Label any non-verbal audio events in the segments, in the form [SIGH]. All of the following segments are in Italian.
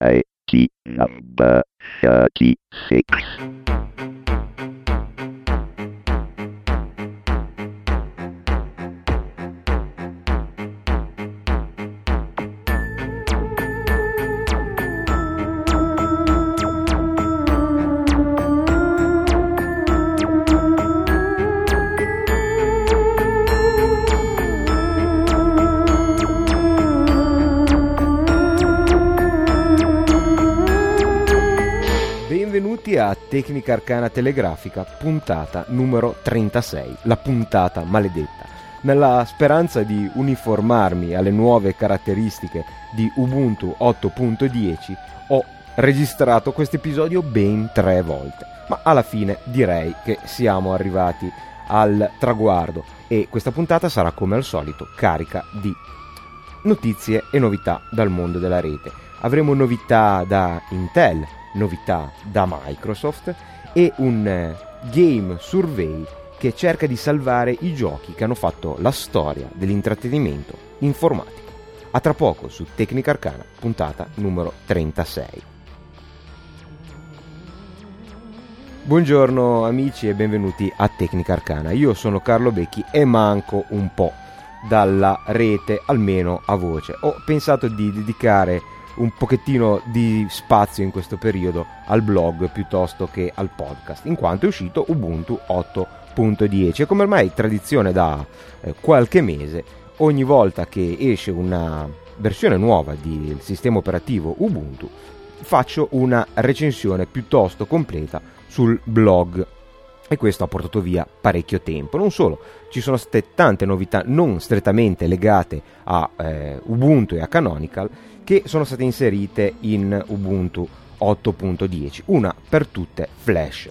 CAT number 36. Mm. Tecnica Arcana Telegrafica, puntata numero 36, la puntata maledetta. Nella speranza di uniformarmi alle nuove caratteristiche di Ubuntu 8.10, ho registrato questo episodio ben tre volte. Ma alla fine direi che siamo arrivati al traguardo e questa puntata sarà come al solito carica di notizie e novità dal mondo della rete. Avremo novità da Intel, novità da Microsoft e un eh, game survey che cerca di salvare i giochi che hanno fatto la storia dell'intrattenimento informatico. A tra poco su Tecnica Arcana, puntata numero 36. Buongiorno amici e benvenuti a Tecnica Arcana. Io sono Carlo Becchi e manco un po' dalla rete, almeno a voce. Ho pensato di dedicare un pochettino di spazio in questo periodo al blog piuttosto che al podcast, in quanto è uscito Ubuntu 8.10 e come ormai tradizione da eh, qualche mese, ogni volta che esce una versione nuova del sistema operativo Ubuntu, faccio una recensione piuttosto completa sul blog e questo ha portato via parecchio tempo. Non solo, ci sono state tante novità non strettamente legate a eh, Ubuntu e a Canonical che sono state inserite in Ubuntu 8.10, una per tutte Flash.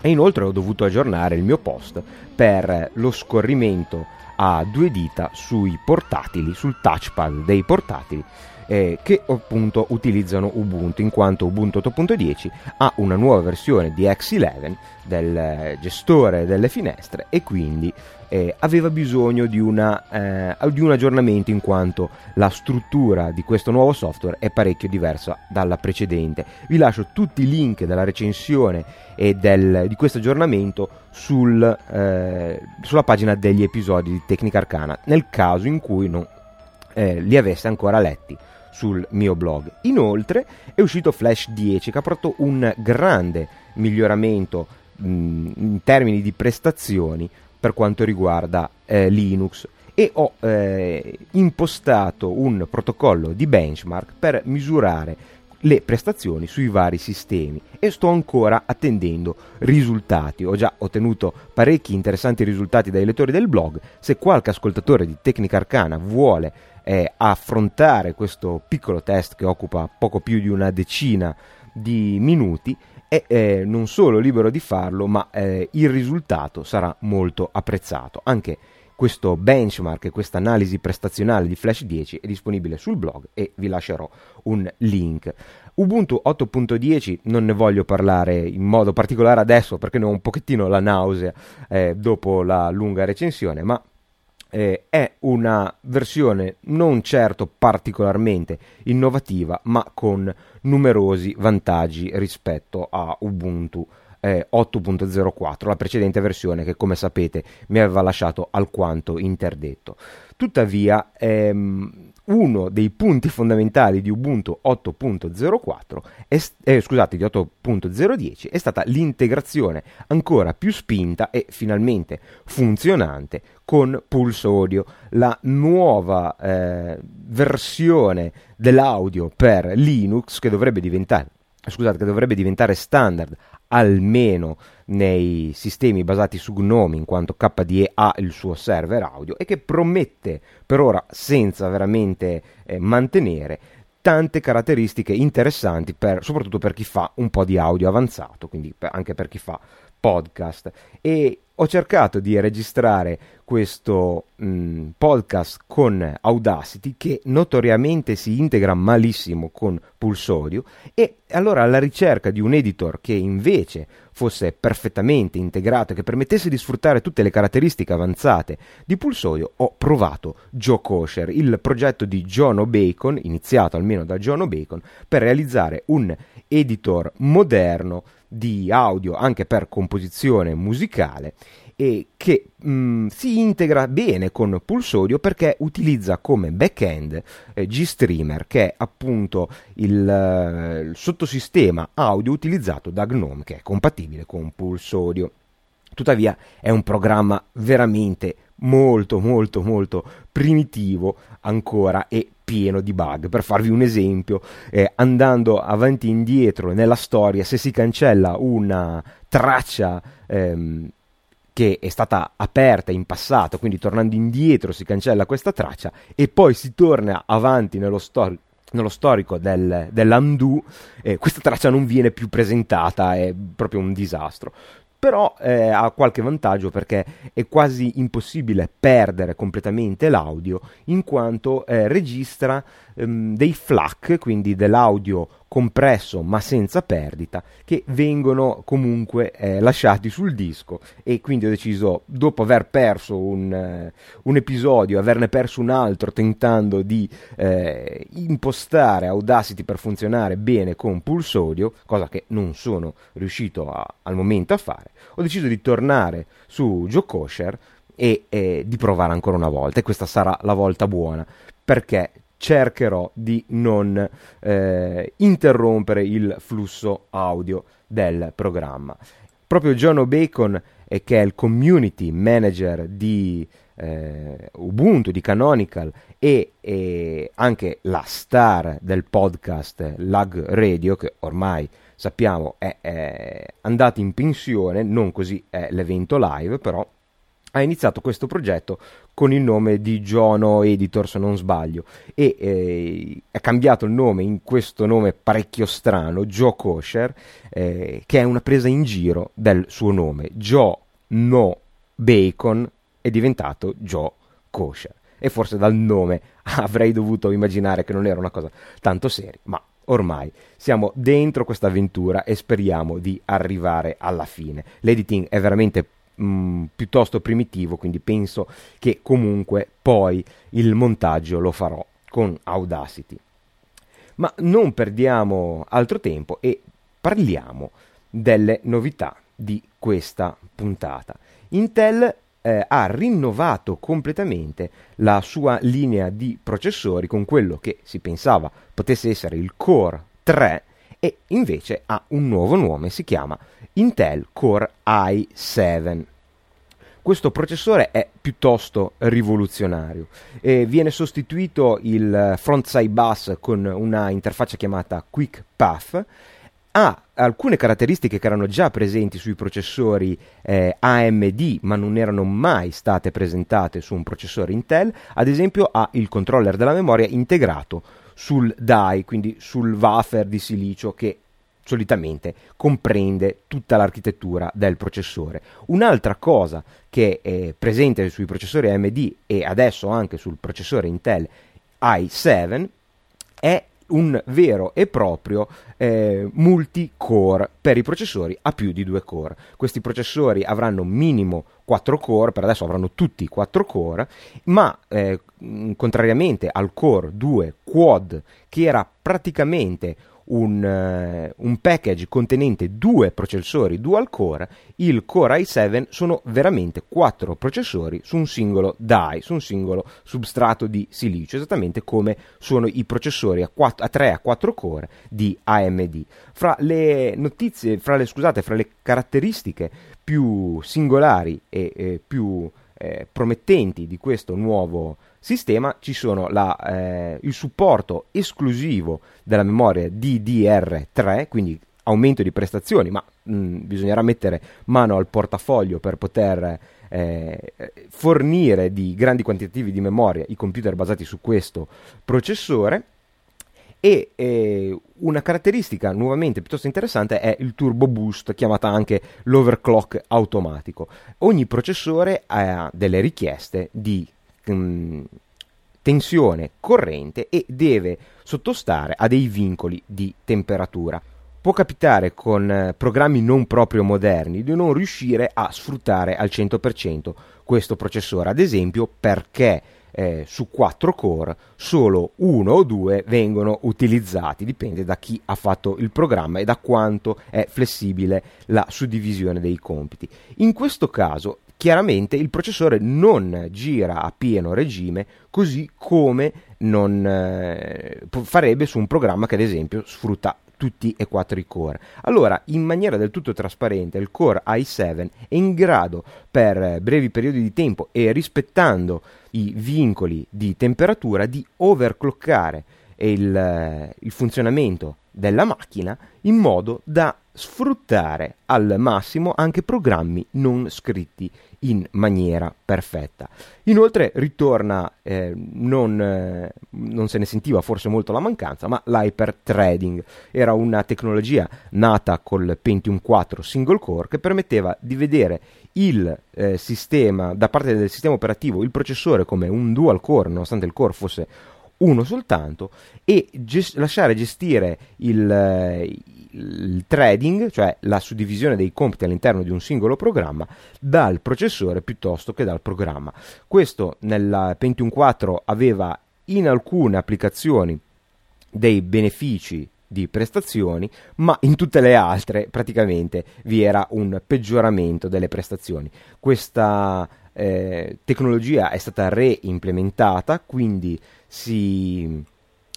E inoltre ho dovuto aggiornare il mio post per lo scorrimento a due dita sui portatili, sul touchpad dei portatili eh, che appunto utilizzano Ubuntu in quanto Ubuntu 8.10 ha una nuova versione di X11 del eh, gestore delle finestre e quindi eh, aveva bisogno di, una, eh, di, un aggiornamento in quanto la struttura di questo nuovo software è parecchio diversa dalla precedente. Vi lascio tutti i link della recensione e del, di questo aggiornamento sul, eh, sulla pagina degli episodi di Tecnica Arcana nel caso in cui non eh, li aveste ancora letti sul mio blog. Inoltre è uscito Flash 10 che ha portato un grande miglioramento mh, in termini di prestazioni per quanto riguarda eh, Linux e ho eh, impostato un protocollo di benchmark per misurare le prestazioni sui vari sistemi e sto ancora attendendo risultati. Ho già ottenuto parecchi interessanti risultati dai lettori del blog. Se qualche ascoltatore di Tecnica Arcana vuole eh, affrontare questo piccolo test che occupa poco più di una decina di minuti, è eh, non solo libero di farlo, ma eh, il risultato sarà molto apprezzato. Anche questo benchmark questa analisi prestazionale di Flash 10 è disponibile sul blog e vi lascerò un link. Ubuntu 8.10 non ne voglio parlare in modo particolare adesso perché ne ho un pochettino la nausea eh, dopo la lunga recensione, ma eh, è una versione non certo particolarmente innovativa, ma con numerosi vantaggi rispetto a Ubuntu eh, 8.04, la precedente versione che come sapete mi aveva lasciato alquanto interdetto. Tuttavia, ehm, uno dei punti fondamentali di Ubuntu 8.04 è, eh, scusate, di 8.010 è stata l'integrazione ancora più spinta e finalmente funzionante con Pulse Audio, la nuova eh, versione dell'audio per Linux che dovrebbe diventare scusate, che dovrebbe diventare standard almeno nei sistemi basati su GNOME in quanto KDE ha il suo server audio e che promette per ora senza veramente eh, mantenere tante caratteristiche interessanti per, soprattutto per chi fa un po' di audio avanzato quindi anche per chi fa podcast. E ho cercato di registrare questo mh, podcast con Audacity che notoriamente si integra malissimo con Pulsodio e allora alla ricerca di un editor che invece fosse perfettamente integrato e che permettesse di sfruttare tutte le caratteristiche avanzate di Pulsodio ho provato Joe Kosher, il progetto di John O'Bacon, iniziato almeno da John O'Bacon, per realizzare un editor moderno di audio anche per composizione musicale e che mh, mm, si integra bene con Pulsodio perché utilizza come backend eh, GStreamer che è appunto il, eh, il sottosistema audio utilizzato da GNOME che è compatibile con Pulsodio. Tuttavia è un programma veramente molto molto molto primitivo ancora e pieno di bug. Per farvi un esempio, eh, andando avanti e indietro nella storia, se si cancella una traccia ehm, che è stata aperta in passato, quindi tornando indietro si cancella questa traccia e poi si torna avanti nello, stor- nello storico del, dell'undo, eh, questa traccia non viene più presentata, è proprio un disastro però eh, ha qualche vantaggio perché è quasi impossibile perdere completamente l'audio in quanto eh, registra ehm, dei FLAC, quindi dell'audio compresso ma senza perdita, che vengono comunque eh, lasciati sul disco. E quindi ho deciso, dopo aver perso un, eh, un episodio, averne perso un altro tentando di eh, impostare Audacity per funzionare bene con Pulse Audio, cosa che non sono riuscito a, al momento a fare, ho deciso di tornare su Joe Kosher e eh, di provare ancora una volta. E questa sarà la volta buona perché cercherò di non eh, interrompere il flusso audio del programma. Proprio John O'Bacon, eh, che è il community manager di eh, Ubuntu, di Canonical e, e, anche la star del podcast Lag Radio, che ormai sappiamo è, è andato in pensione, non così è l'evento live, però ha iniziato questo progetto con il nome di Jono Editor, se non sbaglio, e eh, cambiato il nome in questo nome parecchio strano, Joe Kosher, eh, che è una presa in giro del suo nome. Joe No Bacon è diventato Joe Kosher. E forse dal nome [LAUGHS] avrei dovuto immaginare che non era una cosa tanto seria, ma ormai siamo dentro questa avventura e speriamo di arrivare alla fine. L'editing è veramente mh, mm, piuttosto primitivo, quindi penso che comunque poi il montaggio lo farò con Audacity. Ma non perdiamo altro tempo e parliamo delle novità di questa puntata. Intel eh, ha rinnovato completamente la sua linea di processori con quello che si pensava potesse essere il Core 3 e invece ha un nuovo nome, si chiama Intel Core i7. Questo processore è piuttosto rivoluzionario e viene sostituito il frontside bus con una interfaccia chiamata Quick Path ha alcune caratteristiche che erano già presenti sui processori eh, AMD ma non erano mai state presentate su un processore Intel, ad esempio ha il controller della memoria integrato sul die, quindi sul wafer di silicio che solitamente comprende tutta l'architettura del processore. Un'altra cosa che è presente sui processori AMD e adesso anche sul processore Intel i7 è un vero e proprio eh, multi-core per i processori a più di due core. Questi processori avranno minimo 4 core, per adesso avranno tutti 4 core, ma eh, contrariamente al core 2 quad che era praticamente un, uh, un, package contenente due processori dual core, il Core i7 sono veramente quattro processori su un singolo die, su un singolo substrato di silicio, esattamente come sono i processori a, 4, a 3 a 4 core di AMD. Fra le notizie, fra le, scusate, fra le caratteristiche più singolari e, e più eh, promettenti di questo nuovo sistema ci sono la, eh, il supporto esclusivo della memoria DDR3, quindi aumento di prestazioni, ma mh, mm, bisognerà mettere mano al portafoglio per poter eh, fornire di grandi quantitativi di memoria i computer basati su questo processore e eh, una caratteristica nuovamente piuttosto interessante è il turbo boost, chiamata anche l'overclock automatico. Ogni processore ha delle richieste di mh, mm, tensione, corrente e deve sottostare a dei vincoli di temperatura. Può capitare con eh, programmi non proprio moderni di non riuscire a sfruttare al 100% questo processore, ad esempio perché eh, su 4 core solo uno o due vengono utilizzati, dipende da chi ha fatto il programma e da quanto è flessibile la suddivisione dei compiti. In questo caso chiaramente il processore non gira a pieno regime così come non eh, farebbe su un programma che ad esempio sfrutta tutti e quattro i core. Allora, in maniera del tutto trasparente, il core i7 è in grado per brevi periodi di tempo e rispettando i vincoli di temperatura di overclockare il, il funzionamento della macchina in modo da sfruttare al massimo anche programmi non scritti in maniera perfetta. Inoltre ritorna, eh, non, eh, non, se ne sentiva forse molto la mancanza, ma l'hyperthreading era una tecnologia nata col Pentium 4 single core che permetteva di vedere il eh, sistema, da parte del sistema operativo, il processore come un dual core, nonostante il core fosse uno soltanto, e gest- lasciare gestire il, eh, il threading, cioè la suddivisione dei compiti all'interno di un singolo programma, dal processore piuttosto che dal programma. Questo nel Pentium 4 aveva in alcune applicazioni dei benefici di prestazioni, ma in tutte le altre praticamente vi era un peggioramento delle prestazioni. Questa eh, tecnologia è stata reimplementata, quindi si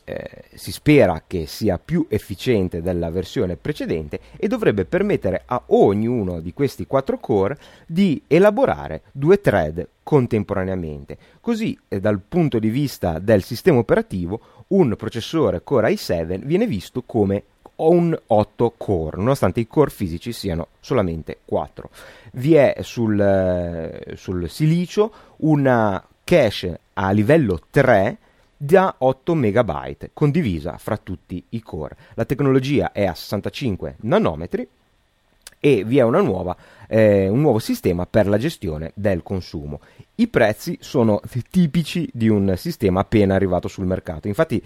eh, si spera che sia più efficiente della versione precedente e dovrebbe permettere a ognuno di questi quattro core di elaborare due thread contemporaneamente. Così, eh, dal punto di vista del sistema operativo, un processore Core i7 viene visto come un 8 core, nonostante i core fisici siano solamente 4. Vi è sul, eh, sul silicio una cache a livello 3 da 8 MB, condivisa fra tutti i core. La tecnologia è a 65 nanometri e vi è nuova, eh, un nuovo sistema per la gestione del consumo. I prezzi sono tipici di un sistema appena arrivato sul mercato. Infatti,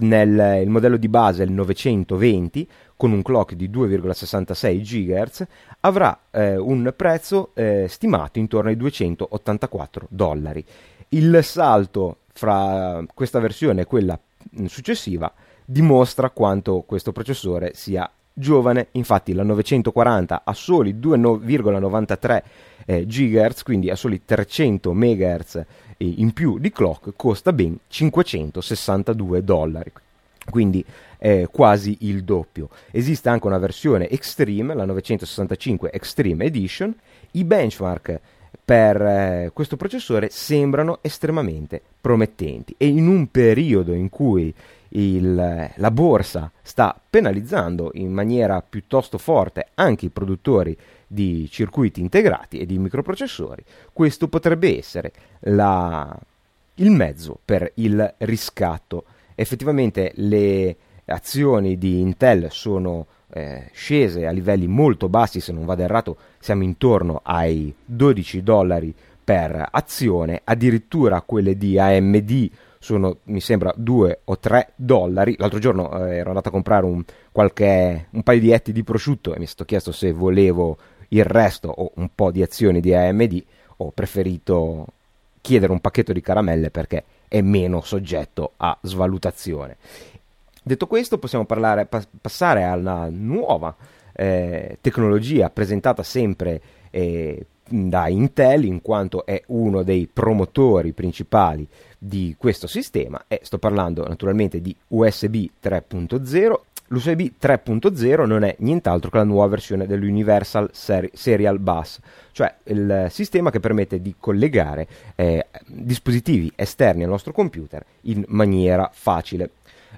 nel modello di base, il 920, con un clock di 2,66 GHz, avrà eh, un prezzo eh, stimato intorno ai 284 dollari. Il salto fra questa versione e quella successiva dimostra quanto questo processore sia giovane, infatti la 940 ha soli 2,93 eh, GHz, quindi a soli 300 MHz in più di clock, costa ben 562 dollari, quindi eh, quasi il doppio. Esiste anche una versione Extreme, la 965 Extreme Edition, i benchmark per eh, questo processore sembrano estremamente promettenti e in un periodo in cui il, la borsa sta penalizzando in maniera piuttosto forte anche i produttori di circuiti integrati e di microprocessori, questo potrebbe essere la, il mezzo per il riscatto. Effettivamente le azioni di Intel sono eh, scese a livelli molto bassi, se non vado errato siamo intorno ai 12 dollari per azione, addirittura quelle di AMD sono mi sembra 2 o 3 dollari. L'altro giorno eh, ero andato a comprare un, qualche, un paio di etti di prosciutto e mi è stato chiesto se volevo il resto o un po' di azioni di AMD. Ho preferito chiedere un pacchetto di caramelle perché è meno soggetto a svalutazione. Detto questo, possiamo parlare, pa- passare alla nuova eh, tecnologia presentata sempre eh, da Intel, in quanto è uno dei promotori principali di questo sistema. E sto parlando naturalmente di USB 3.0. L'USB 3.0 non è nient'altro che la nuova versione dell'Universal Seri- Serial Bus, cioè il sistema che permette di collegare eh, dispositivi esterni al nostro computer in maniera facile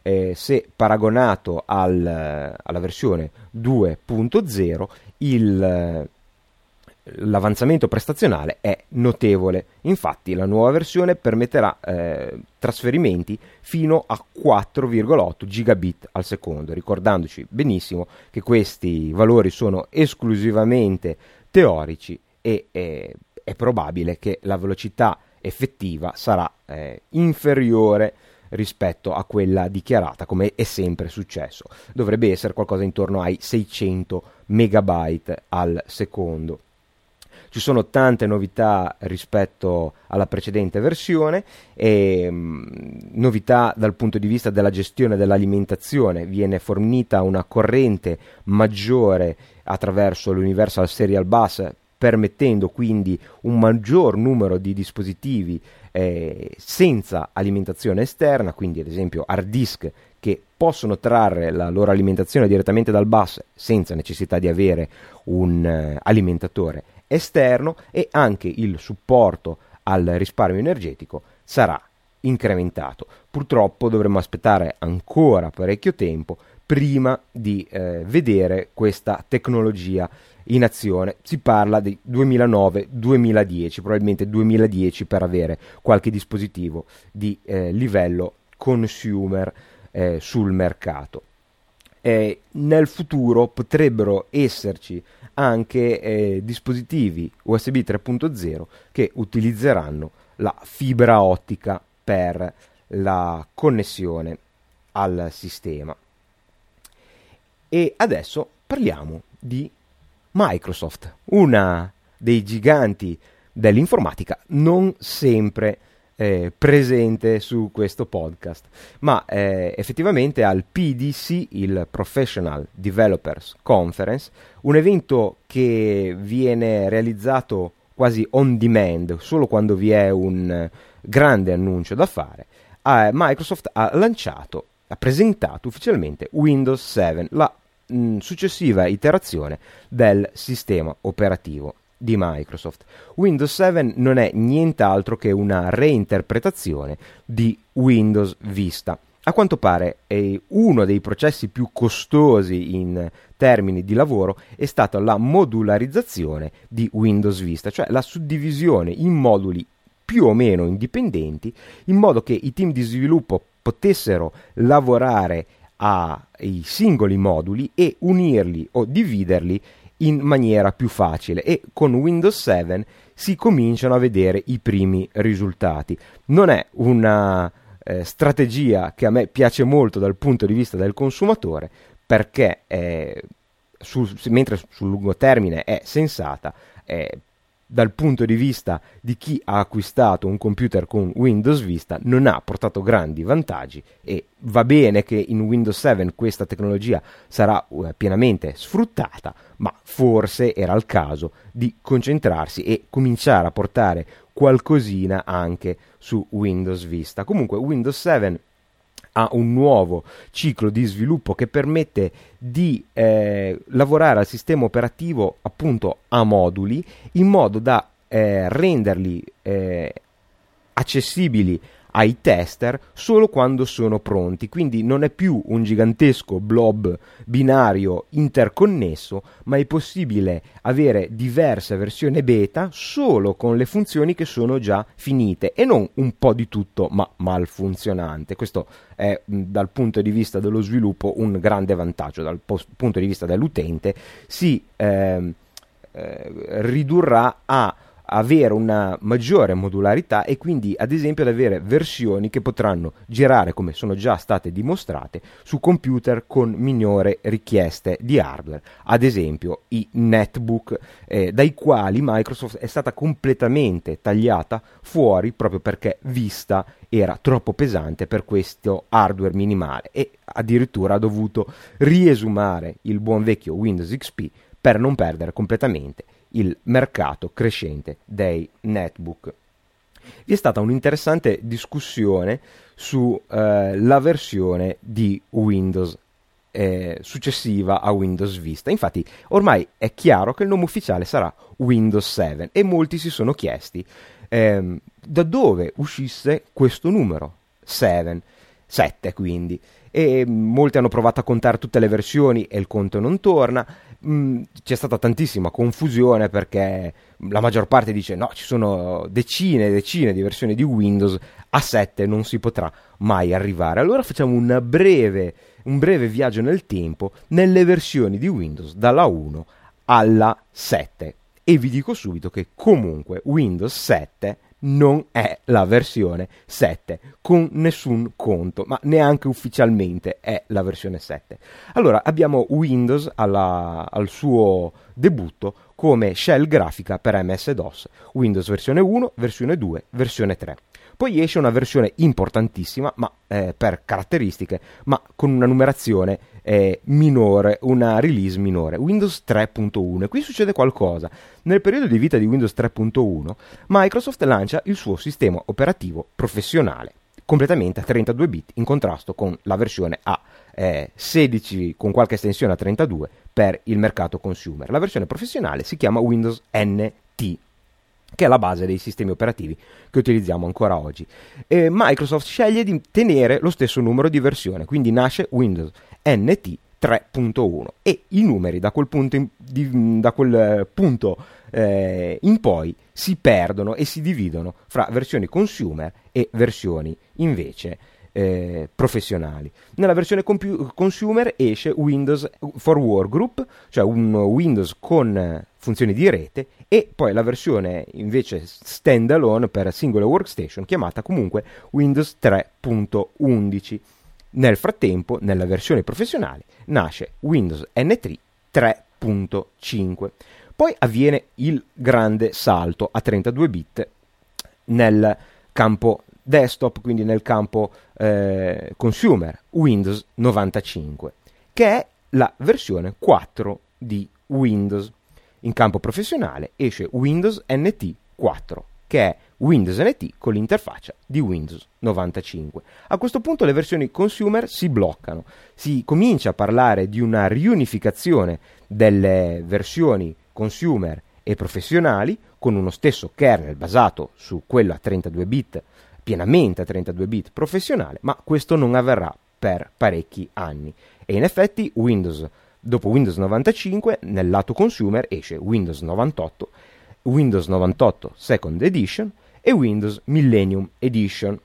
eh, se paragonato al, alla versione 2.0 il, l'avanzamento prestazionale è notevole. Infatti la nuova versione permetterà eh, trasferimenti fino a 4,8 gigabit al secondo, ricordandoci benissimo che questi valori sono esclusivamente teorici e eh, è probabile che la velocità effettiva sarà eh, inferiore rispetto a quella dichiarata, come è sempre successo. Dovrebbe essere qualcosa intorno ai 600 megabyte al secondo. Ci sono tante novità rispetto alla precedente versione, e, mh, mm, novità dal punto di vista della gestione dell'alimentazione, viene fornita una corrente maggiore attraverso l'Universal Serial Bus permettendo quindi un maggior numero di dispositivi eh, senza alimentazione esterna, quindi ad esempio hard disk che possono trarre la loro alimentazione direttamente dal bus senza necessità di avere un eh, alimentatore esterno e anche il supporto al risparmio energetico sarà incrementato. Purtroppo dovremo aspettare ancora parecchio tempo prima di eh, vedere questa tecnologia in azione. Si parla di 2009-2010, probabilmente 2010 per avere qualche dispositivo di eh, livello consumer eh, sul mercato. nel futuro potrebbero esserci anche eh, dispositivi USB 3.0 che utilizzeranno la fibra ottica per la connessione al sistema. E adesso parliamo di Microsoft, una dei giganti dell'informatica, non sempre eh, presente su questo podcast, ma eh, effettivamente al PDC, il Professional Developers Conference, un evento che viene realizzato quasi on demand, solo quando vi è un grande annuncio da fare, eh, Microsoft ha lanciato, ha presentato ufficialmente Windows 7, la mh, successiva iterazione del sistema operativo di Microsoft. Windows 7 non è nient'altro che una reinterpretazione di Windows Vista. A quanto pare uno dei processi più costosi in termini di lavoro è stata la modularizzazione di Windows Vista, cioè la suddivisione in moduli più o meno indipendenti, in modo che i team di sviluppo potessero lavorare ai singoli moduli e unirli o dividerli in maniera più facile e con Windows 7 si cominciano a vedere i primi risultati. Non è una eh, strategia che a me piace molto dal punto di vista del consumatore perché eh, sul, mentre sul lungo termine è sensata, eh, dal punto di vista di chi ha acquistato un computer con Windows Vista non ha portato grandi vantaggi e va bene che in Windows 7 questa tecnologia sarà uh, pienamente sfruttata, ma forse era il caso di concentrarsi e cominciare a portare qualcosina anche su Windows Vista. Comunque Windows 7 ha un nuovo ciclo di sviluppo che permette di eh, lavorare al sistema operativo appunto a moduli in modo da eh, renderli eh, accessibili ai tester solo quando sono pronti, quindi non è più un gigantesco blob binario interconnesso, ma è possibile avere diverse versioni beta solo con le funzioni che sono già finite e non un po' di tutto ma malfunzionante. Questo è dal punto di vista dello sviluppo un grande vantaggio, dal po- punto di vista dell'utente si eh, eh, ridurrà a avere una maggiore modularità e quindi ad esempio ad avere versioni che potranno girare come sono già state dimostrate su computer con minore richieste di hardware. Ad esempio i netbook eh, dai quali Microsoft è stata completamente tagliata fuori proprio perché vista era troppo pesante per questo hardware minimale e addirittura ha dovuto riesumare il buon vecchio Windows XP per non perdere completamente il mercato crescente dei netbook. Vi è stata un'interessante discussione sulla eh, versione di Windows eh, successiva a Windows Vista. Infatti, ormai è chiaro che il nome ufficiale sarà Windows 7 e molti si sono chiesti ehm, da dove uscisse questo numero 7. 7 quindi e molti hanno provato a contare tutte le versioni e il conto non torna. Mm, c'è stata tantissima confusione perché la maggior parte dice no, ci sono decine e decine di versioni di Windows, a 7 non si potrà mai arrivare. Allora facciamo breve, un breve viaggio nel tempo nelle versioni di Windows dalla 1 alla 7 e vi dico subito che comunque Windows 7 non è la versione 7 con nessun conto, ma neanche ufficialmente è la versione 7. Allora abbiamo Windows alla, al suo debutto come shell grafica per MS-DOS, Windows versione 1, versione 2, versione 3. Poi esce una versione importantissima, ma eh, per caratteristiche, ma con una numerazione eh, minore, una release minore, Windows 3.1. Qui succede qualcosa. Nel periodo di vita di Windows 3.1, Microsoft lancia il suo sistema operativo professionale, completamente a 32 bit, in contrasto con la versione A. Eh, 16 con qualche estensione a 32 per il mercato consumer. La versione professionale si chiama Windows NT che è la base dei sistemi operativi che utilizziamo ancora oggi. E Microsoft sceglie di tenere lo stesso numero di versione, quindi nasce Windows NT 3.1 e i numeri da quel punto in, di, da quel eh, punto, eh, in poi si perdono e si dividono fra versioni consumer e versioni invece eh, professionali. Nella versione compu- consumer esce Windows for Workgroup, cioè un Windows con funzioni di rete, e poi la versione invece standalone per singole workstation, chiamata comunque Windows 3.11. Nel frattempo, nella versione professionale, nasce Windows NT 3.5. Poi avviene il grande salto a 32 bit nel campo desktop, quindi nel campo eh, consumer, Windows 95, che è la versione 4 di Windows. In campo professionale esce Windows NT 4, che è Windows NT con l'interfaccia di Windows 95. A questo punto le versioni consumer si bloccano, si comincia a parlare di una riunificazione delle versioni consumer e professionali con uno stesso kernel basato su quella 32 bit pienamente a 32 bit professionale, ma questo non avverrà per parecchi anni. E in effetti Windows, dopo Windows 95, nel lato consumer esce Windows 98, Windows 98 Second Edition e Windows Millennium Edition.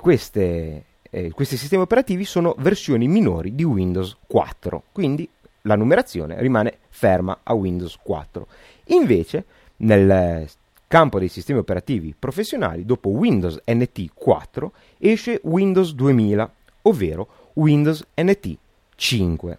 Queste eh, questi sistemi operativi sono versioni minori di Windows 4, quindi la numerazione rimane ferma a Windows 4. Invece, nel campo dei sistemi operativi professionali, dopo Windows NT 4 esce Windows 2000, ovvero Windows NT 5.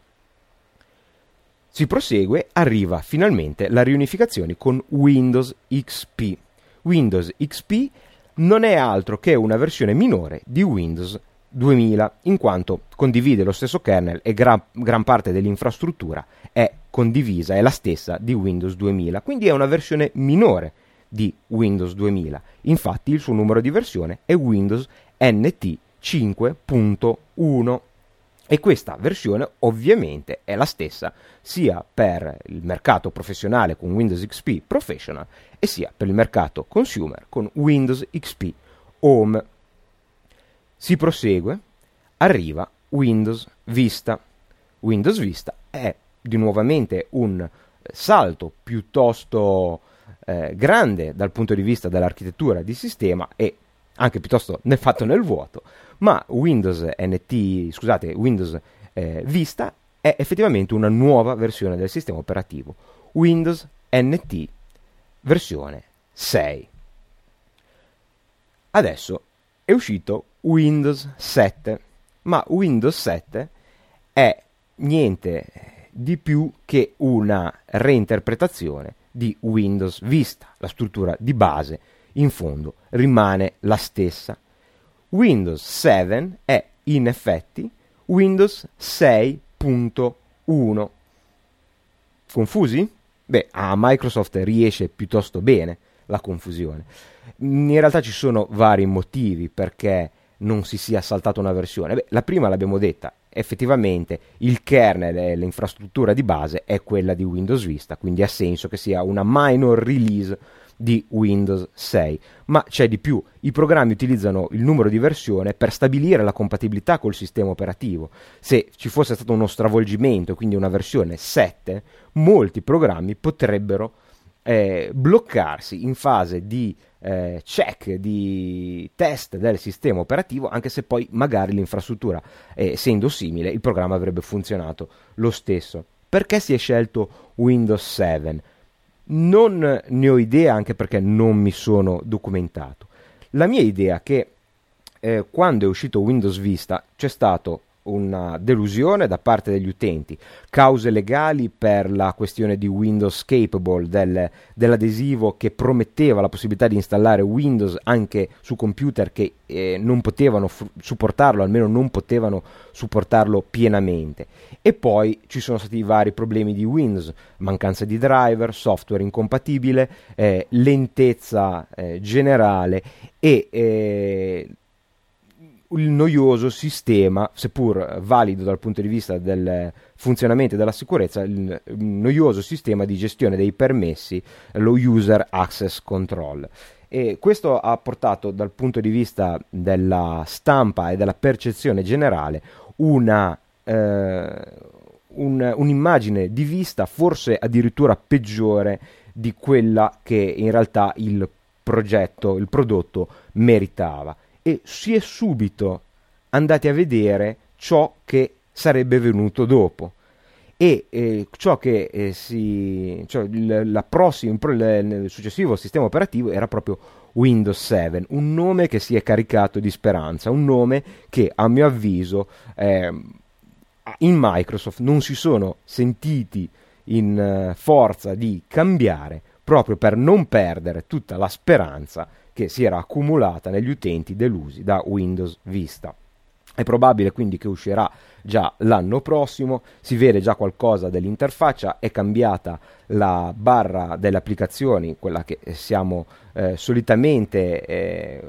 Si prosegue, arriva finalmente la riunificazione con Windows XP. Windows XP non è altro che una versione minore di Windows 2000, in quanto condivide lo stesso kernel e gran, gran, parte dell'infrastruttura è condivisa, è la stessa di Windows 2000, quindi è una versione minore di Windows 2000. Infatti il suo numero di versione è Windows NT 5.1 e questa versione ovviamente è la stessa sia per il mercato professionale con Windows XP Professional e sia per il mercato consumer con Windows XP Home. Si prosegue, arriva Windows Vista. Windows Vista è di nuovamente un salto piuttosto eh, grande dal punto di vista dell'architettura di sistema e anche piuttosto nel fatto nel vuoto, ma Windows NT, scusate, Windows eh, Vista è effettivamente una nuova versione del sistema operativo, Windows NT versione 6. Adesso è uscito Windows 7, ma Windows 7 è niente di più che una reinterpretazione di Windows Vista. La struttura di base in fondo rimane la stessa. Windows 7 è in effetti Windows 6.1. Confusi? Beh, a Microsoft riesce piuttosto bene la confusione. In realtà ci sono vari motivi perché non si sia saltata una versione. Beh, la prima l'abbiamo detta, effettivamente il kernel e l'infrastruttura di base è quella di Windows Vista, quindi ha senso che sia una minor release di Windows 6. Ma c'è di più, i programmi utilizzano il numero di versione per stabilire la compatibilità col sistema operativo. Se ci fosse stato uno stravolgimento, quindi una versione 7, molti programmi potrebbero eh, bloccarsi in fase di eh, check, di test del sistema operativo, anche se poi magari l'infrastruttura, eh, essendo simile, il programma avrebbe funzionato lo stesso. Perché si è scelto Windows 7? Non ne ho idea anche perché non mi sono documentato. La mia idea è che eh, quando è uscito Windows Vista c'è stato una delusione da parte degli utenti, cause legali per la questione di Windows Capable, del, dell'adesivo che prometteva la possibilità di installare Windows anche su computer che eh, non potevano f- supportarlo, almeno non potevano supportarlo pienamente. E poi ci sono stati i vari problemi di Windows, mancanza di driver, software incompatibile, eh, lentezza eh, generale e eh, il noioso sistema, seppur valido dal punto di vista del funzionamento e della sicurezza, il noioso sistema di gestione dei permessi, lo User Access Control. E questo ha portato dal punto di vista della stampa e della percezione generale una, eh, un, un'immagine di vista forse addirittura peggiore di quella che in realtà il progetto, il prodotto meritava e si è subito andati a vedere ciò che sarebbe venuto dopo. E eh, ciò che eh, si cioè il, prossima, il, successivo sistema operativo era proprio Windows 7 un nome che si è caricato di speranza un nome che a mio avviso eh, in Microsoft non si sono sentiti in uh, forza di cambiare proprio per non perdere tutta la speranza che si era accumulata negli utenti delusi da Windows Vista. È probabile quindi che uscirà già l'anno prossimo, si vede già qualcosa dell'interfaccia, è cambiata la barra delle applicazioni, quella che siamo eh, solitamente eh,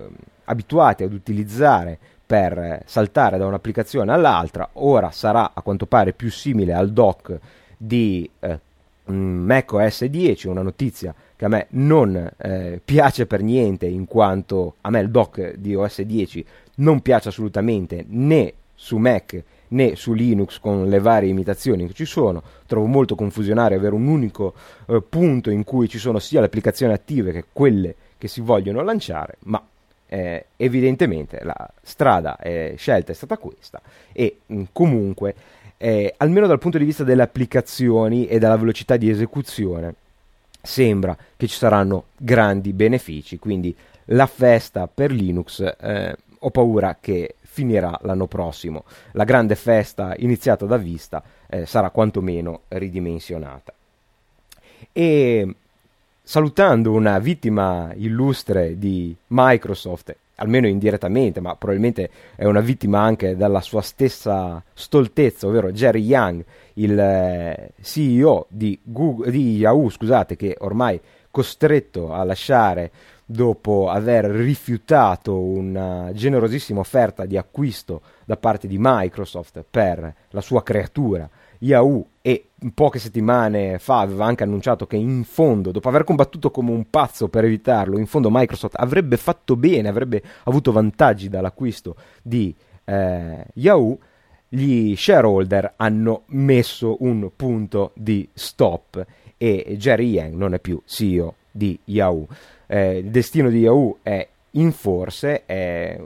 abituati ad utilizzare per saltare da un'applicazione all'altra, ora sarà a quanto pare più simile al dock di eh, Mac OS 10, una notizia che a me non eh, piace per niente in quanto a me il dock di OS 10 non piace assolutamente né su Mac né su Linux con le varie imitazioni che ci sono. Trovo molto confusionario avere un unico eh, punto in cui ci sono sia le applicazioni attive che quelle che si vogliono lanciare, ma eh, evidentemente la strada eh, scelta è stata questa e mh, comunque eh, almeno dal punto di vista delle applicazioni e della velocità di esecuzione sembra che ci saranno grandi benefici, quindi la festa per Linux eh, ho paura che finirà l'anno prossimo. La grande festa iniziata da Vista eh, sarà quantomeno ridimensionata. E salutando una vittima illustre di Microsoft, almeno indirettamente, ma probabilmente è una vittima anche della sua stessa stoltezza, ovvero Jerry Young, il eh, CEO di, Google, di Yahoo, scusate, che ormai costretto a lasciare dopo aver rifiutato una generosissima offerta di acquisto da parte di Microsoft per la sua creatura Yahoo e poche settimane fa aveva anche annunciato che in fondo, dopo aver combattuto come un pazzo per evitarlo, in fondo Microsoft avrebbe fatto bene, avrebbe avuto vantaggi dall'acquisto di eh, Yahoo, gli shareholder hanno messo un punto di stop e Jerry Yang non è più CEO di Yahoo. Eh, il destino di Yahoo è in forse, è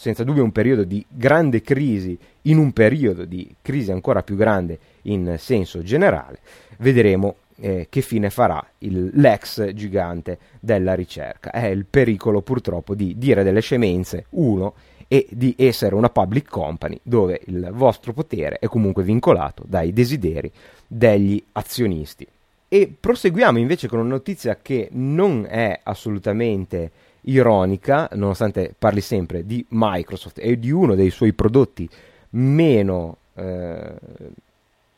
senza dubbio un periodo di grande crisi, in un periodo di crisi ancora più grande in senso generale, vedremo eh, che fine farà il, l'ex gigante della ricerca. È il pericolo purtroppo di dire delle scemenze, uno, e di essere una public company dove il vostro potere è comunque vincolato dai desideri degli azionisti. E proseguiamo invece con una notizia che non è assolutamente ironica, nonostante parli sempre di Microsoft e di uno dei suoi prodotti meno, eh,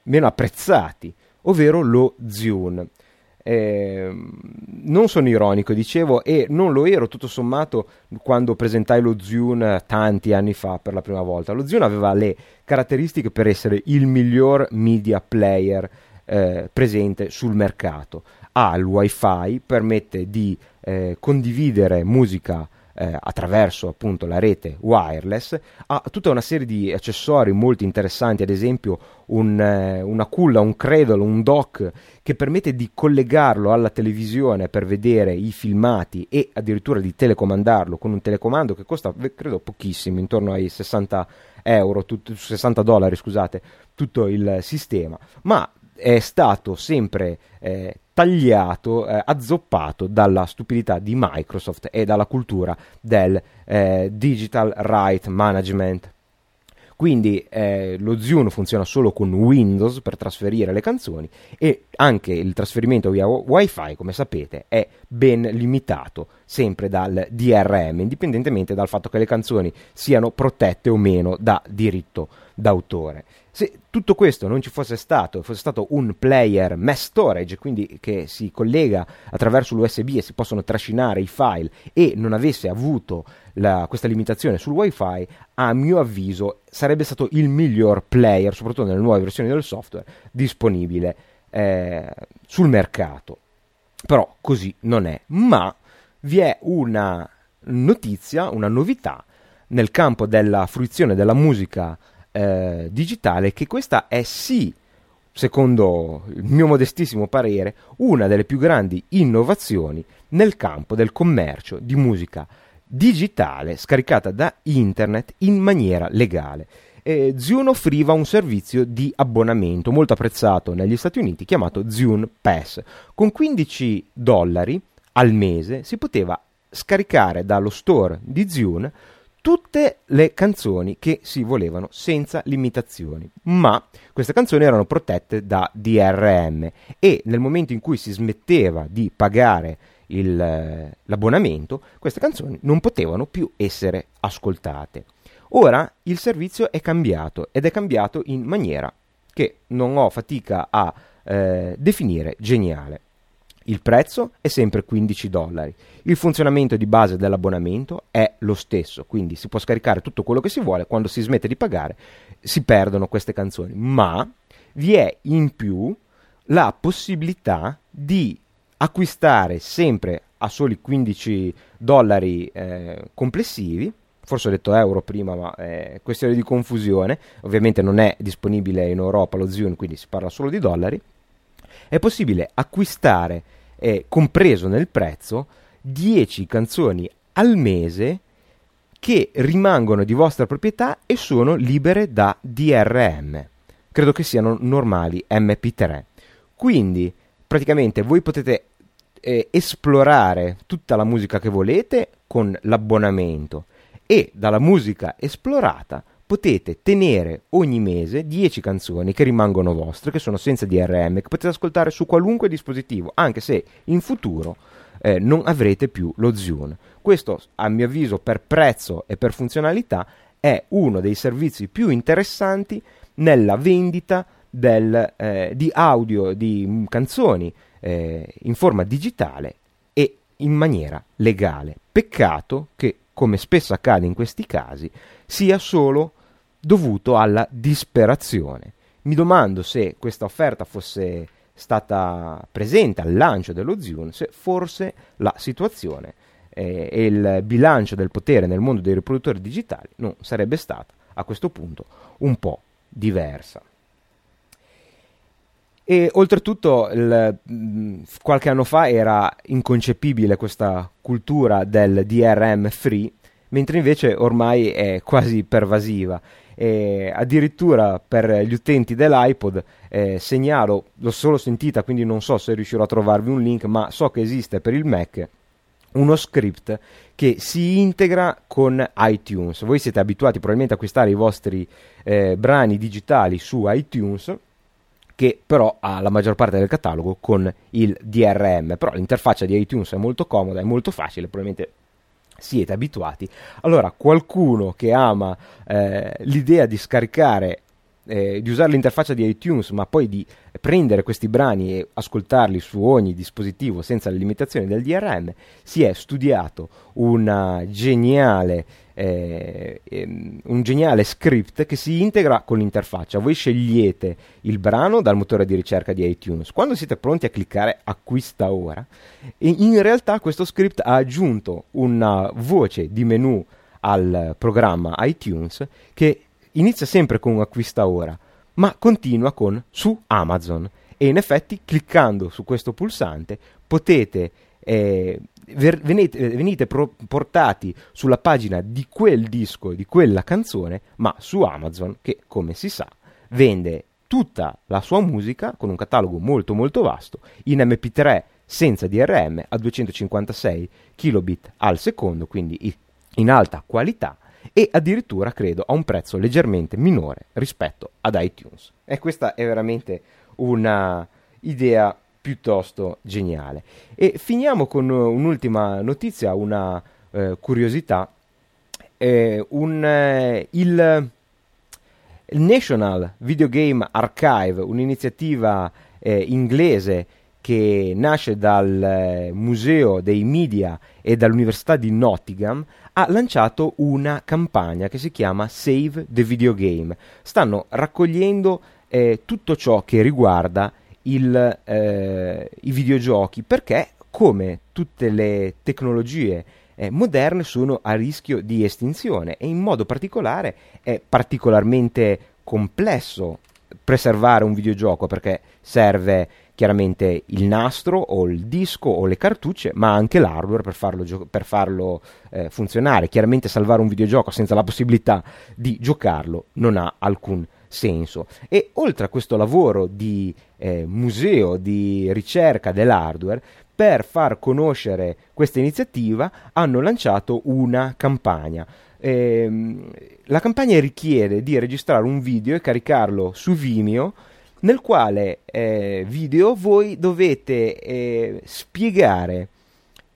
meno apprezzati, ovvero lo Zune. Eh, non sono ironico, dicevo, e non lo ero tutto sommato quando presentai lo Zune tanti anni fa per la prima volta. Lo Zune aveva le caratteristiche per essere il miglior media player eh, presente sul mercato. Ha il wifi, permette di eh, condividere musica eh, attraverso appunto la rete wireless, ha tutta una serie di accessori molto interessanti, ad esempio un, eh, una culla, un cradle, un dock che permette di collegarlo alla televisione per vedere i filmati e addirittura di telecomandarlo con un telecomando che costa credo pochissimo, intorno ai 60 euro, tut- 60 dollari scusate, tutto il sistema, ma è stato sempre eh, tagliato, eh, azzoppato dalla stupidità di Microsoft e dalla cultura del eh, digital right management. Quindi eh, lo Zune funziona solo con Windows per trasferire le canzoni e anche il trasferimento via Wi-Fi, come sapete, è ben limitato sempre dal DRM, indipendentemente dal fatto che le canzoni siano protette o meno da diritto d'autore. Se tutto questo non ci fosse stato, fosse stato un player mass storage, quindi che si collega attraverso l'USB e si possono trascinare i file e non avesse avuto la, questa limitazione sul wifi, a mio avviso sarebbe stato il miglior player, soprattutto nelle nuove versioni del software, disponibile eh, sul mercato. Però così non è. Ma vi è una notizia, una novità nel campo della fruizione della musica eh, digitale che questa è sì, secondo il mio modestissimo parere, una delle più grandi innovazioni nel campo del commercio di musica digitale scaricata da internet in maniera legale. Eh, Zune offriva un servizio di abbonamento molto apprezzato negli Stati Uniti chiamato Zune Pass. Con 15 dollari al mese si poteva scaricare dallo store di Zune tutte le canzoni che si volevano senza limitazioni, ma queste canzoni erano protette da DRM e nel momento in cui si smetteva di pagare il, l'abbonamento, queste canzoni non potevano più essere ascoltate. Ora il servizio è cambiato ed è cambiato in maniera che non ho fatica a eh, definire geniale. Il prezzo è sempre 15 dollari. Il funzionamento di base dell'abbonamento è lo stesso, quindi si può scaricare tutto quello che si vuole, quando si smette di pagare si perdono queste canzoni, ma vi è in più la possibilità di acquistare sempre a soli 15 dollari eh, complessivi forse ho detto euro prima, ma è questione di confusione. Ovviamente non è disponibile in Europa lo Zune, quindi si parla solo di dollari è possibile acquistare, eh, compreso nel prezzo, 10 canzoni al mese che rimangono di vostra proprietà e sono libere da DRM. Credo che siano normali MP3. Quindi, praticamente, voi potete eh, esplorare tutta la musica che volete con l'abbonamento e dalla musica esplorata potete tenere ogni mese 10 canzoni che rimangono vostre, che sono senza DRM, che potete ascoltare su qualunque dispositivo, anche se in futuro eh, non avrete più lo Zune. Questo, a mio avviso, per prezzo e per funzionalità, è uno dei servizi più interessanti nella vendita del, eh, di audio, di canzoni eh, in forma digitale e in maniera legale. Peccato che, come spesso accade in questi casi, sia solo dovuto alla disperazione. Mi domando se questa offerta fosse stata presente al lancio dello Zune, se forse la situazione eh, e il bilancio del potere nel mondo dei riproduttori digitali non sarebbe stata a questo punto un po' diversa. E oltretutto il, mm, qualche anno fa era inconcepibile questa cultura del DRM free, mentre invece ormai è quasi pervasiva e addirittura per gli utenti dell'iPod eh, segnalo, l'ho solo sentita quindi non so se riuscirò a trovarvi un link, ma so che esiste per il Mac uno script che si integra con iTunes. Voi siete abituati probabilmente a acquistare i vostri eh, brani digitali su iTunes che però ha la maggior parte del catalogo con il DRM, però l'interfaccia di iTunes è molto comoda, è molto facile, probabilmente siete abituati. Allora, qualcuno che ama eh, l'idea di scaricare eh, di usare l'interfaccia di iTunes, ma poi di prendere questi brani e ascoltarli su ogni dispositivo senza le limitazioni del DRM, si è studiato geniale, eh, ehm, un geniale script che si integra con l'interfaccia. Voi scegliete il brano dal motore di ricerca di iTunes. Quando siete pronti a cliccare acquista ora, in realtà questo script ha aggiunto una voce di menu al programma iTunes che inizia sempre con acquista ora, ma continua con su Amazon. E in effetti, cliccando su questo pulsante, potete eh, venite, venite pro- portati sulla pagina di quel disco, di quella canzone, ma su Amazon, che come si sa vende tutta la sua musica con un catalogo molto molto vasto in MP3 senza DRM a 256 kilobit al secondo, quindi in alta qualità e addirittura credo a un prezzo leggermente minore rispetto ad iTunes. E questa è veramente una idea piuttosto geniale. E finiamo con un'ultima notizia, una eh, curiosità. Eh, un, eh, il, il, National Video Game Archive, un'iniziativa eh, inglese che nasce dal eh, Museo dei Media e dall'Università di Nottingham, ha lanciato una campagna che si chiama Save the Video Game. Stanno raccogliendo eh, tutto ciò che riguarda il, eh, i videogiochi perché, come tutte le tecnologie eh, moderne, sono a rischio di estinzione e in modo particolare è particolarmente complesso preservare un videogioco perché serve chiaramente il nastro o il disco o le cartucce, ma anche l'hardware per farlo, gio- per farlo eh, funzionare. Chiaramente salvare un videogioco senza la possibilità di giocarlo non ha alcun senso. E oltre a questo lavoro di eh, museo, di ricerca dell'hardware, per far conoscere questa iniziativa hanno lanciato una campagna. Eh, la campagna richiede di registrare un video e caricarlo su Vimeo nel quale eh, video voi dovete eh, spiegare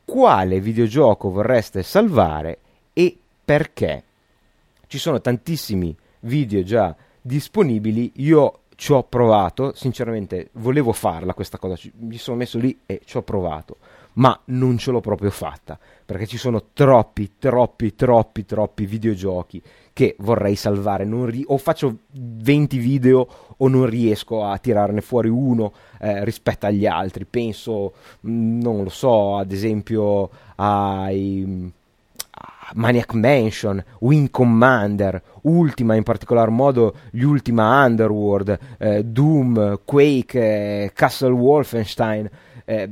quale videogioco vorreste salvare e perché. Ci sono tantissimi video già disponibili, io ci ho provato, sinceramente volevo farla questa cosa, mi sono messo lì e ci ho provato, ma non ce l'ho proprio fatta, perché ci sono troppi, troppi, troppi, troppi videogiochi che vorrei salvare, ri- o faccio 20 video o non riesco a tirarne fuori uno eh, rispetto agli altri, penso, mm, non lo so, ad esempio ai Maniac Mansion, Wing Commander, Ultima in particolar modo, gli Ultima Underworld, eh, Doom, Quake, eh, Castle Wolfenstein, eh,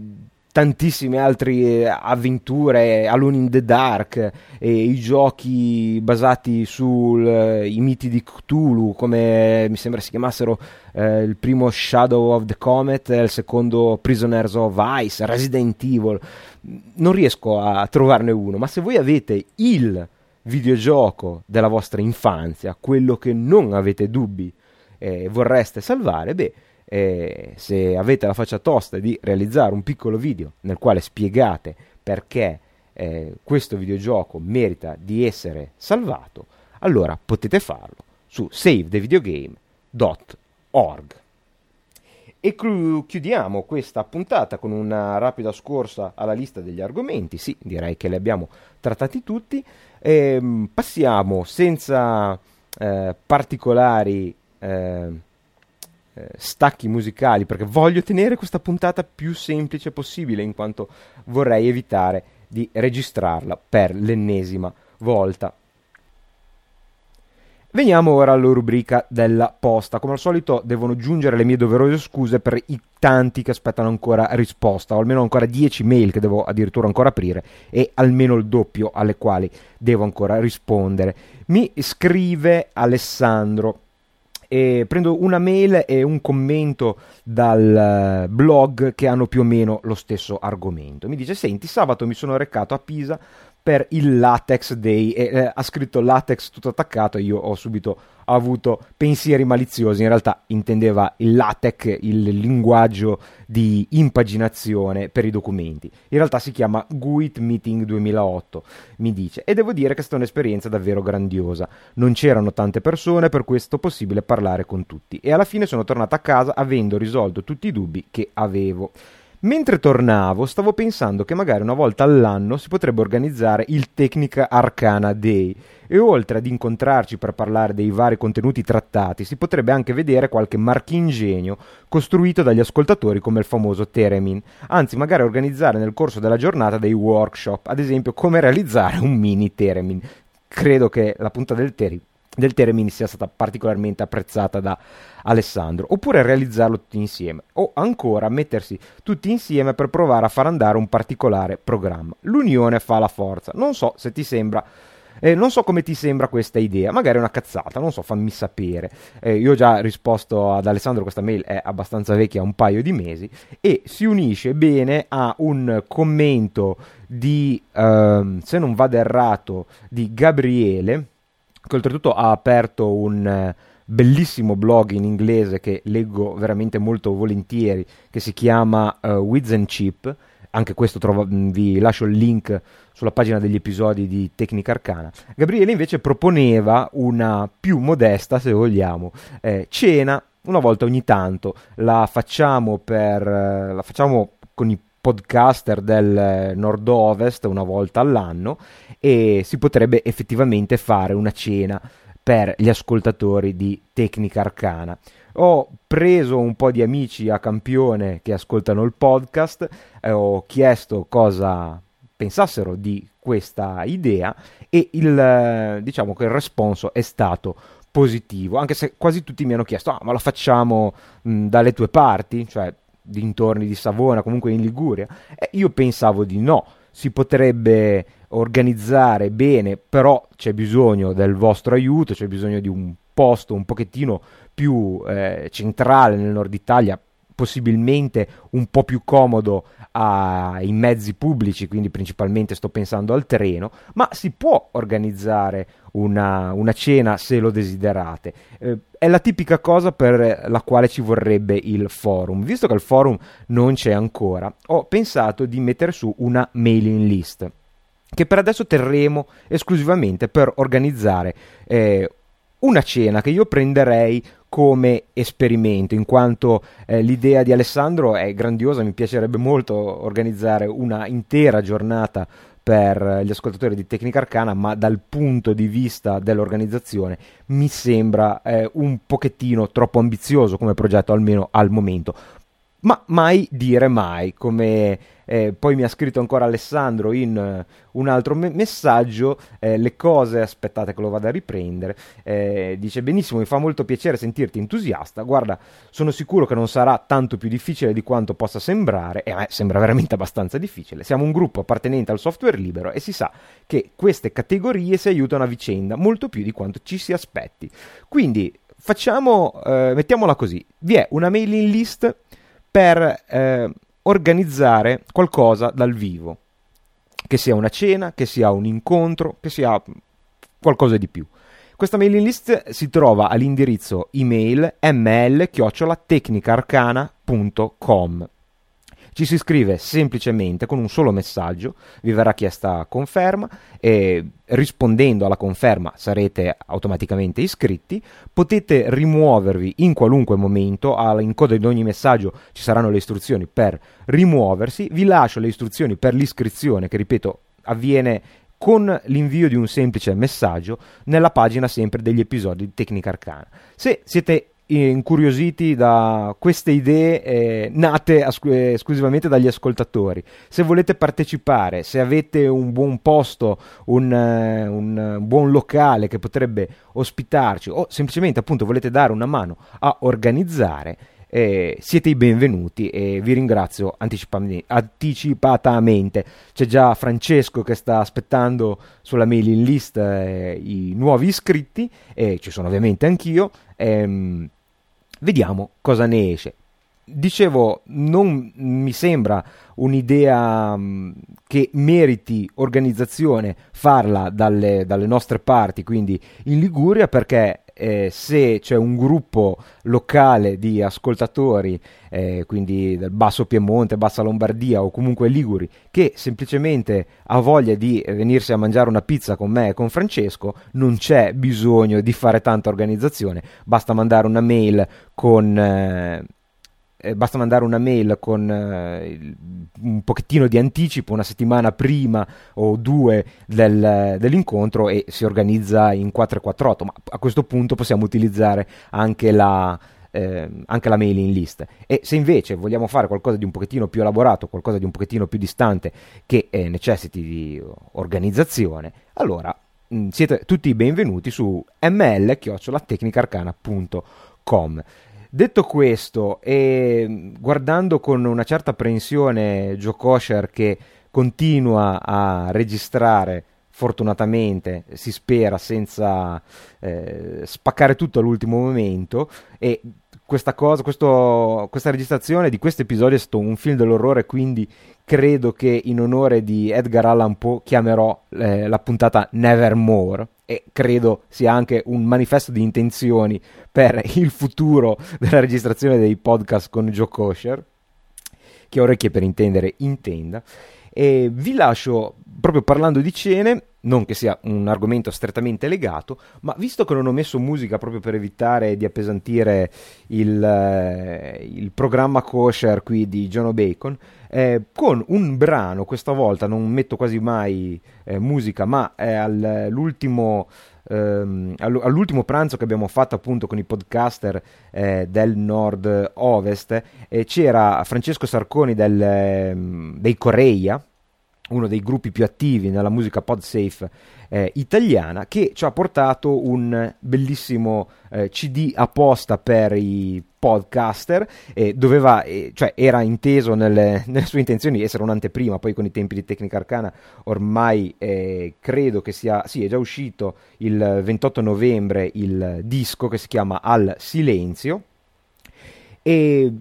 tantissime altre avventure, Alone in the Dark, e i giochi basati sui eh, miti di Cthulhu, come mi sembra si chiamassero eh, il primo Shadow of the Comet il secondo Prisoners of Ice, Resident Evil. Non riesco a trovarne uno, ma se voi avete il videogioco della vostra infanzia, quello che non avete dubbi eh, vorreste salvare, beh, eh, se avete la faccia tosta di realizzare un piccolo video nel quale spiegate perché eh, questo videogioco merita di essere salvato, allora potete farlo su savethevideogame.org. E chiudiamo questa puntata con una rapida scorsa alla lista degli argomenti. Sì, direi che li abbiamo trattati tutti. E, ehm, passiamo senza eh, particolari eh, stacchi musicali perché voglio tenere questa puntata più semplice possibile in quanto vorrei evitare di registrarla per l'ennesima volta. Veniamo ora alla rubrica della posta. Come al solito devono giungere le mie doverose scuse per i tanti che aspettano ancora risposta, o almeno ancora 10 mail che devo addirittura ancora aprire e almeno il doppio alle quali devo ancora rispondere. Mi scrive Alessandro e prendo una mail e un commento dal eh, blog che hanno più o meno lo stesso argomento. Mi dice: Senti, sabato mi sono recato a Pisa per il Latex Day e eh, ha scritto Latex tutto attaccato io ho subito avuto pensieri maliziosi. In realtà intendeva il LaTeX il linguaggio di impaginazione per i documenti. In realtà si chiama GUIT Meeting 2008 mi dice. E devo dire che è stata un'esperienza davvero grandiosa. Non c'erano tante persone per questo possibile parlare con tutti. E alla fine sono tornato a casa avendo risolto tutti i dubbi che avevo Mentre tornavo, stavo pensando che magari una volta all'anno si potrebbe organizzare il Tecnica Arcana Day e oltre ad incontrarci per parlare dei vari contenuti trattati, si potrebbe anche vedere qualche marchingegno costruito dagli ascoltatori come il famoso Teremin, anzi magari organizzare nel corso della giornata dei workshop, ad esempio come realizzare un mini Teremin. Credo che la punta del Teremin del Teremini sia stata particolarmente apprezzata da Alessandro, oppure realizzarlo tutti insieme, o ancora mettersi tutti insieme per provare a far andare un particolare programma. L'unione fa la forza. Non so se ti sembra. Eh, non so come ti sembra questa idea, magari è una cazzata, non so, fammi sapere. Eh, io ho già risposto ad Alessandro, questa mail è abbastanza vecchia, un paio di mesi, e si unisce bene a un commento di, ehm, se non vado errato, di Gabriele, che oltretutto ha aperto un eh, bellissimo blog in inglese che leggo veramente molto volentieri, che si chiama uh, Wiz and Chip. Anche questo trova, mm, vi lascio il link sulla pagina degli episodi di Tecnica Arcana. Gabriele invece proponeva una più modesta, se vogliamo, eh, cena una volta ogni tanto. La facciamo, per, eh, la facciamo con i podcaster del nord-ovest una volta all'anno e si potrebbe effettivamente fare una cena per gli ascoltatori di Tecnica Arcana. Ho preso un po' di amici a campione che ascoltano il podcast, e ho chiesto cosa pensassero di questa idea e il, diciamo che il responso è stato positivo, anche se quasi tutti mi hanno chiesto, ah, ma lo facciamo mh, dalle tue parti? Cioè, dintorni di Savona, comunque in Liguria. Eh, io pensavo di no, si potrebbe organizzare bene, però c'è bisogno del vostro aiuto, c'è bisogno di un posto un pochettino più eh, centrale nel nord Italia, possibilmente un po' più comodo ai mezzi pubblici, quindi principalmente sto pensando al treno, ma si può organizzare una, una cena se lo desiderate. Eh, è la tipica cosa per la quale ci vorrebbe il forum. Visto che il forum non c'è ancora, ho pensato di mettere su una mailing list che per adesso terremo esclusivamente per organizzare eh, una cena che io prenderei come esperimento, in quanto eh, l'idea di Alessandro è grandiosa, mi piacerebbe molto organizzare una intera giornata per gli ascoltatori di Tecnica Arcana, ma dal punto di vista dell'organizzazione mi sembra eh, un pochettino troppo ambizioso come progetto, almeno al momento ma mai dire mai, come eh, poi mi ha scritto ancora Alessandro in uh, un altro me- messaggio, eh, le cose, aspettate che lo vada a riprendere, eh, dice benissimo, mi fa molto piacere sentirti entusiasta, guarda, sono sicuro che non sarà tanto più difficile di quanto possa sembrare, e a me sembra veramente abbastanza difficile, siamo un gruppo appartenente al software libero e si sa che queste categorie si aiutano a vicenda molto più di quanto ci si aspetti, quindi facciamo, eh, mettiamola così, vi è una mailing list per eh, organizzare qualcosa dal vivo, che sia una cena, che sia un incontro, che sia qualcosa di più. Questa mailing list si trova all'indirizzo email ml-tecnicarcana.com ci si iscrive semplicemente con un solo messaggio, vi verrà chiesta conferma e rispondendo alla conferma sarete automaticamente iscritti. Potete rimuovervi in qualunque momento, in coda di ogni messaggio ci saranno le istruzioni per rimuoversi. Vi lascio le istruzioni per l'iscrizione che ripeto avviene con l'invio di un semplice messaggio nella pagina sempre degli episodi di Tecnica Arcana. Se siete incuriositi da queste idee eh, nate asc- esclusivamente dagli ascoltatori. Se volete partecipare, se avete un buon posto, un, uh, un buon locale che potrebbe ospitarci o semplicemente appunto volete dare una mano a organizzare, eh, siete i benvenuti e vi ringrazio anticipatamente. C'è già Francesco che sta aspettando sulla mailing list eh, i nuovi iscritti e ci sono ovviamente anch'io. Ehm, vediamo cosa ne esce. dicevo, non mi sembra un'idea mm, che meriti organizzazione farla dalle, dalle nostre parti, quindi in Liguria, perché eh, se c'è un gruppo locale di ascoltatori, eh, quindi del Basso Piemonte, Bassa Lombardia o comunque Liguri, che semplicemente ha voglia di venirsi a mangiare una pizza con me e con Francesco, non c'è bisogno di fare tanta organizzazione, basta mandare una mail con... Eh, eh, basta mandare una mail con eh, un pochettino di anticipo, una settimana prima o due del, dell'incontro e si organizza in 448, ma a questo punto possiamo utilizzare anche la, eh, anche la mailing list. E se invece vogliamo fare qualcosa di un pochettino più elaborato, qualcosa di un pochettino più distante che eh, necessiti di organizzazione, allora mh, mm, siete tutti benvenuti su ml-tecnicarcana.com. Detto questo, e guardando con una certa apprensione Joe Kosher che continua a registrare, fortunatamente, si spera, senza eh, spaccare tutto all'ultimo momento, e questa cosa, questo, questa registrazione di questo episodio è stato un film dell'orrore, quindi credo che in onore di Edgar Allan Poe chiamerò eh, la puntata Nevermore e credo sia anche un manifesto di intenzioni per il futuro della registrazione dei podcast con Joe Kosher, che orecchie per intendere intenda. E vi lascio proprio parlando di cene, non che sia un argomento strettamente legato, ma visto che non ho messo musica proprio per evitare di appesantire il, eh, il programma kosher qui di John Bacon, eh, con un brano, questa volta non metto quasi mai eh, musica, ma è all'ultimo, ehm, all'ultimo pranzo che abbiamo fatto appunto con i podcaster eh, del nord-ovest, c'era Francesco Sarconi del, ehm, dei Coreia, uno dei gruppi più attivi nella musica podsafe eh, italiana, che ci ha portato un bellissimo eh, CD apposta per i podcaster, eh, doveva, cioè era inteso nelle, [LAUGHS] nelle, sue intenzioni essere un'anteprima, poi con i tempi di Tecnica Arcana ormai eh, credo che sia, sì è già uscito il 28 novembre il disco che si chiama Al Silenzio. E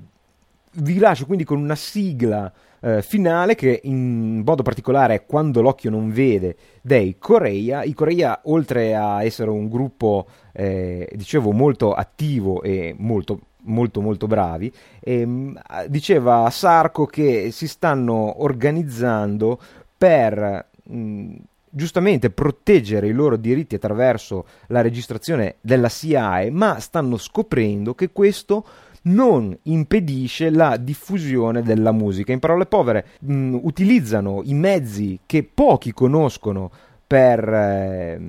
vi lascio quindi con una sigla eh, finale che in modo particolare è quando l'occhio non vede dei Coreia. I Coreia oltre a essere un gruppo eh, dicevo molto attivo e molto molto molto bravi ehm, diceva Sarco che si stanno organizzando per mh, giustamente proteggere i loro diritti attraverso la registrazione della SIAE ma stanno scoprendo che questo non impedisce la diffusione della musica. In parole povere, mh, mm, utilizzano i mezzi che pochi conoscono per eh,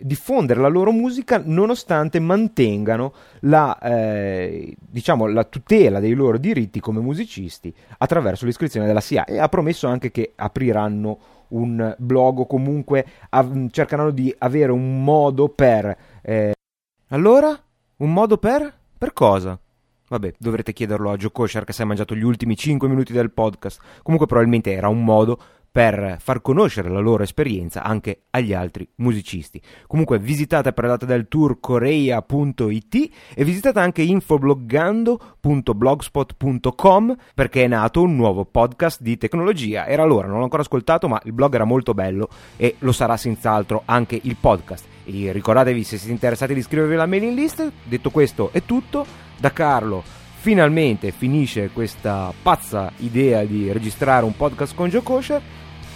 diffondere la loro musica nonostante mantengano la, eh, diciamo, la tutela dei loro diritti come musicisti attraverso l'iscrizione della SIA e ha promesso anche che apriranno un blog o comunque av- cercheranno di avere un modo per... Eh... Allora? Un modo per? Per cosa? Vabbè, dovrete chiederlo a Joe Kosher che si è mangiato gli ultimi 5 minuti del podcast. Comunque probabilmente era un modo per far conoscere la loro esperienza anche agli altri musicisti. Comunque visitate per la data del tour coreia.it e visitate anche infobloggando.blogspot.com perché è nato un nuovo podcast di tecnologia. Era l'ora, non l'ho ancora ascoltato, ma il blog era molto bello e lo sarà senz'altro anche il podcast. E ricordatevi se siete interessati di iscrivervi alla mailing list. Detto questo è tutto da Carlo finalmente finisce questa pazza idea di registrare un podcast con Joe Kosher.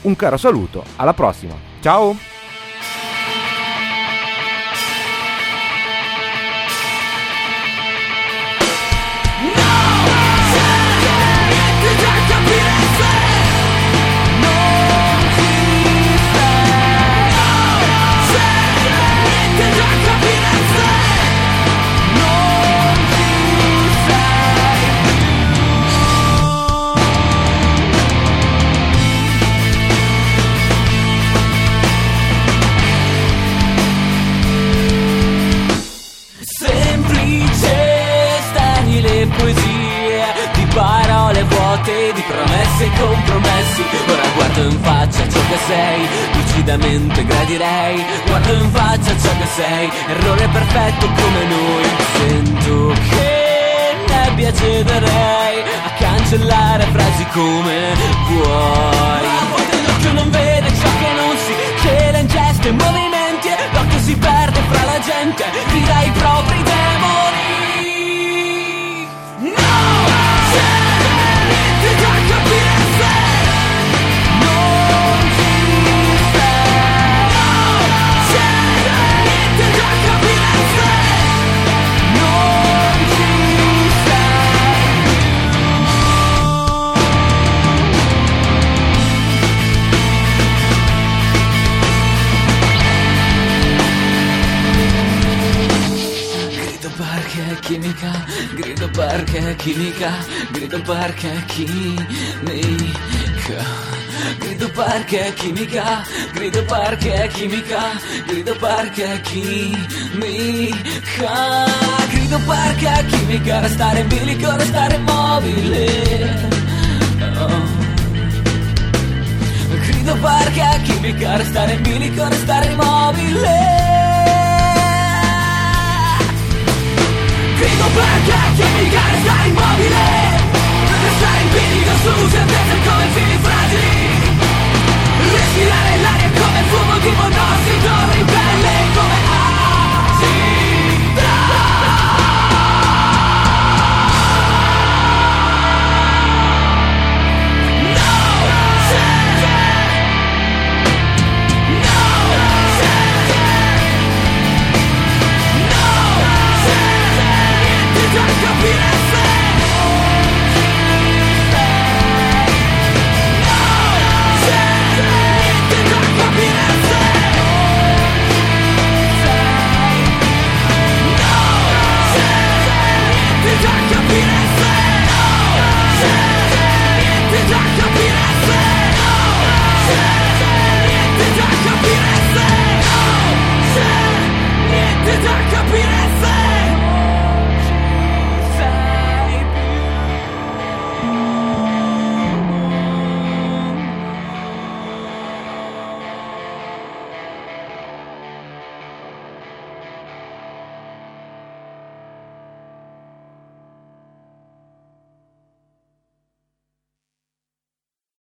Un caro saluto, alla prossima. Ciao! Gradirei Guardo in faccia ciò che sei Errore perfetto come noi. Sento che nebbia cederei cancellare frasi come vuoi? L'occhio non vede ciò che non si cela in gesti e movimenti. L'occhio si perde fra la gente Grida i propri demoni perché chimica, grido perché chimica. Grido perché chimica, grido perché chimica, grido perché chimica. Grido perché chimica, restare in bilico, restare immobile. Oh. Grido perché chimica, restare in bilico, restare immobile. Dico perché chimica resta immobile. Resta in piedi con sufficientezza come fili fragili. Respirare l'aria come fumo di monossido in